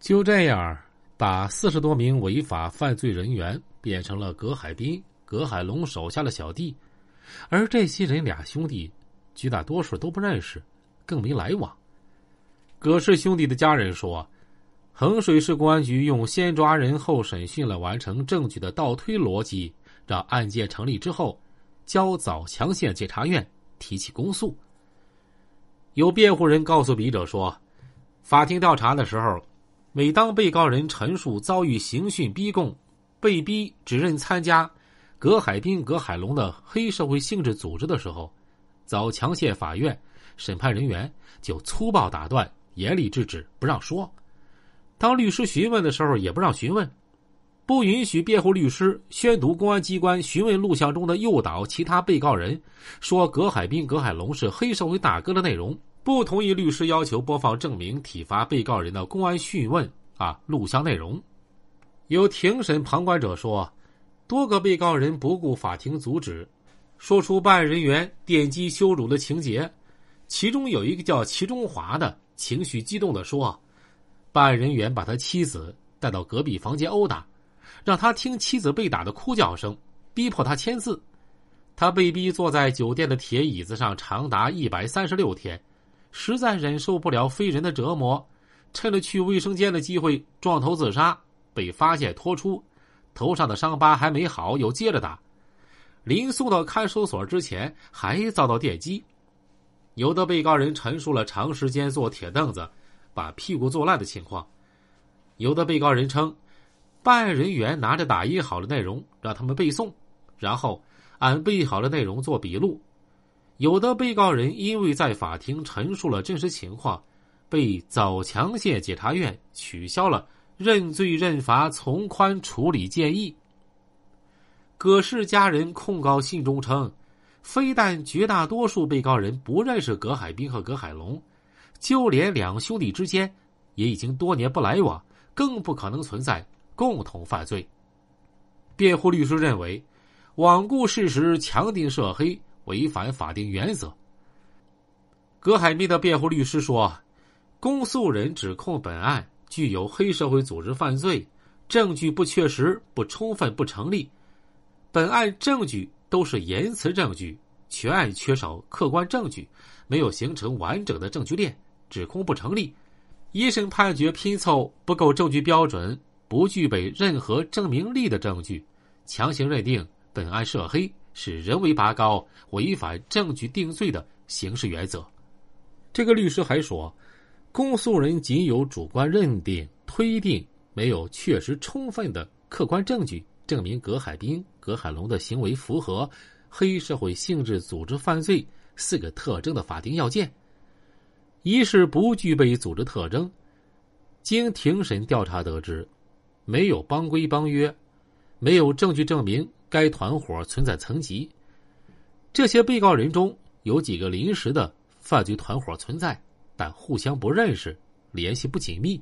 就这样，把四十多名违法犯罪人员变成了葛海滨、葛海龙手下的小弟，而这些人俩兄弟，绝大多数都不认识，更没来往。葛氏兄弟的家人说，衡水市公安局用先抓人后审讯来完成证据的倒推逻辑，让案件成立之后，交枣强县检察院提起公诉。有辩护人告诉笔者说，法庭调查的时候，每当被告人陈述遭遇刑讯逼供，被逼指认参加葛海滨、葛海龙的黑社会性质组织的时候，枣强县法院审判人员就粗暴打断。严厉制止，不让说。当律师询问的时候，也不让询问，不允许辩护律师宣读公安机关询问录像中的诱导其他被告人说葛海滨、葛海龙是黑社会大哥的内容。不同意律师要求播放证明体罚被告人的公安讯问啊录像内容。有庭审旁观者说，多个被告人不顾法庭阻止，说出办案人员电击羞辱的情节，其中有一个叫齐中华的。情绪激动的说：“办案人员把他妻子带到隔壁房间殴打，让他听妻子被打的哭叫声，逼迫他签字。他被逼坐在酒店的铁椅子上长达一百三十六天，实在忍受不了非人的折磨，趁着去卫生间的机会撞头自杀，被发现拖出，头上的伤疤还没好，又接着打。临送到看守所之前，还遭到电击。”有的被告人陈述了长时间坐铁凳子，把屁股坐烂的情况；有的被告人称，办案人员拿着打印好的内容让他们背诵，然后按背好的内容做笔录；有的被告人因为在法庭陈述了真实情况，被枣强县检察院取消了认罪认罚从宽处理建议。葛氏家人控告信中称。非但绝大多数被告人不认识葛海滨和葛海龙，就连两兄弟之间也已经多年不来往，更不可能存在共同犯罪。辩护律师认为，罔顾事实、强定涉黑，违反法定原则。葛海密的辩护律师说：“公诉人指控本案具有黑社会组织犯罪，证据不确实、不充分、不成立。本案证据。”都是言辞证据，全案缺少客观证据，没有形成完整的证据链，指控不成立。一审判决拼凑不够证据标准，不具备任何证明力的证据，强行认定本案涉黑是人为拔高，违反证据定罪的刑事原则。这个律师还说，公诉人仅有主观认定、推定，没有确实充分的客观证据。证明葛海滨、葛海龙的行为符合黑社会性质组织犯罪四个特征的法定要件：一是不具备组织特征。经庭审调查得知，没有帮规帮约，没有证据证明该团伙存在层级。这些被告人中有几个临时的犯罪团伙存在，但互相不认识，联系不紧密。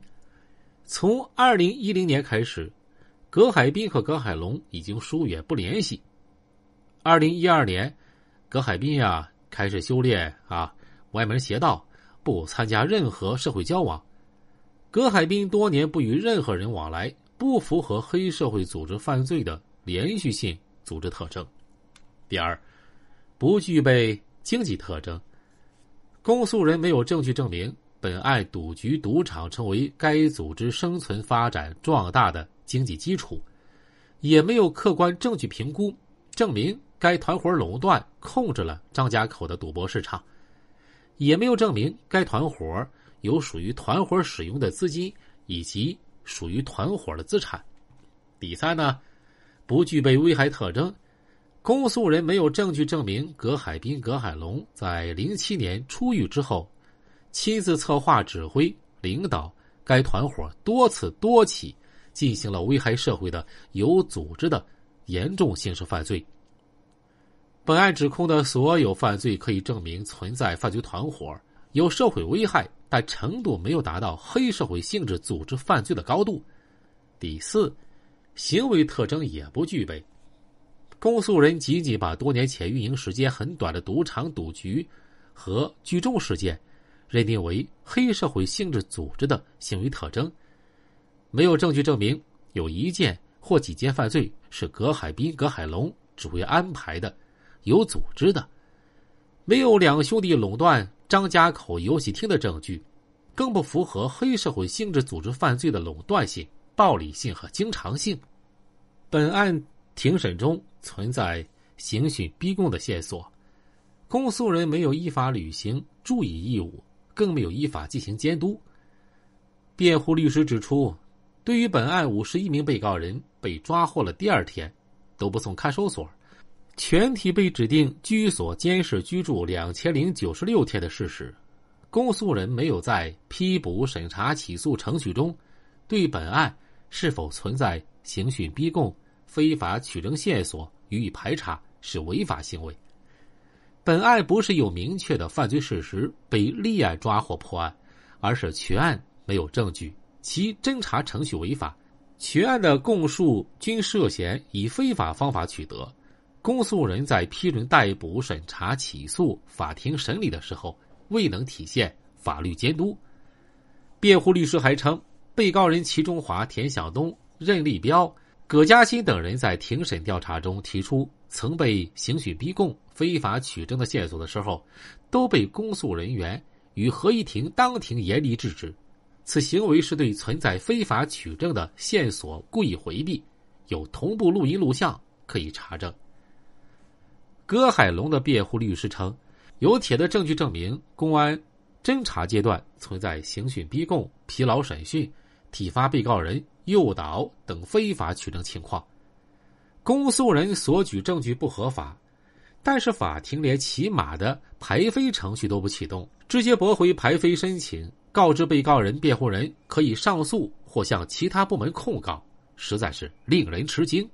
从二零一零年开始。葛海滨和葛海龙已经疏远不联系。二零一二年，葛海滨呀开始修炼啊歪门邪道，不参加任何社会交往。葛海滨多年不与任何人往来，不符合黑社会组织犯罪的连续性组织特征。第二，不具备经济特征。公诉人没有证据证明本案赌局、赌场成为该组织生存、发展、壮大的。经济基础，也没有客观证据评估证明该团伙垄断控制了张家口的赌博市场，也没有证明该团伙有属于团伙使用的资金以及属于团伙的资产。第三呢，不具备危害特征，公诉人没有证据证明葛海滨、葛海龙在零七年出狱之后，亲自策划、指挥、领导该团伙多次多起。进行了危害社会的有组织的严重刑事犯罪。本案指控的所有犯罪可以证明存在犯罪团伙，有社会危害，但程度没有达到黑社会性质组织犯罪的高度。第四，行为特征也不具备。公诉人仅仅把多年前运营时间很短的赌场赌局和聚众事件认定为黑社会性质组织的行为特征。没有证据证明有一件或几件犯罪是葛海滨、葛海龙指挥安排的、有组织的，没有两兄弟垄断张家口游戏厅的证据，更不符合黑社会性质组织犯罪的垄断性、暴力性和经常性。本案庭审中存在刑讯逼供的线索，公诉人没有依法履行注意义务，更没有依法进行监督。辩护律师指出，对于本案五十一名被告人被抓获了第二天都不送看守所，全体被指定居所监视居住两千零九十六天的事实，公诉人没有在批捕、审查、起诉程序中对本案是否存在。刑讯逼供、非法取证线索予以排查是违法行为。本案不是有明确的犯罪事实被立案抓获破案，而是全案没有证据，其侦查程序违法，全案的供述均涉嫌以非法方法取得。公诉人在批准逮捕、审查、起诉、法庭审理的时候，未能体现法律监督。辩护律师还称，被告人齐中华、田晓东。任立彪、葛嘉欣等人在庭审调查中提出曾被刑讯逼供、非法取证的线索的时候，都被公诉人员与合议庭当庭严厉制止。此行为是对存在非法取证的线索故意回避，有同步录音录像可以查证。葛海龙的辩护律师称，有铁的证据证明公安侦查阶段存在刑讯逼供、疲劳审讯、体罚被告人。诱导等非法取证情况，公诉人所举证据不合法，但是法庭连起码的排非程序都不启动，直接驳回排非申请，告知被告人、辩护人可以上诉或向其他部门控告，实在是令人吃惊。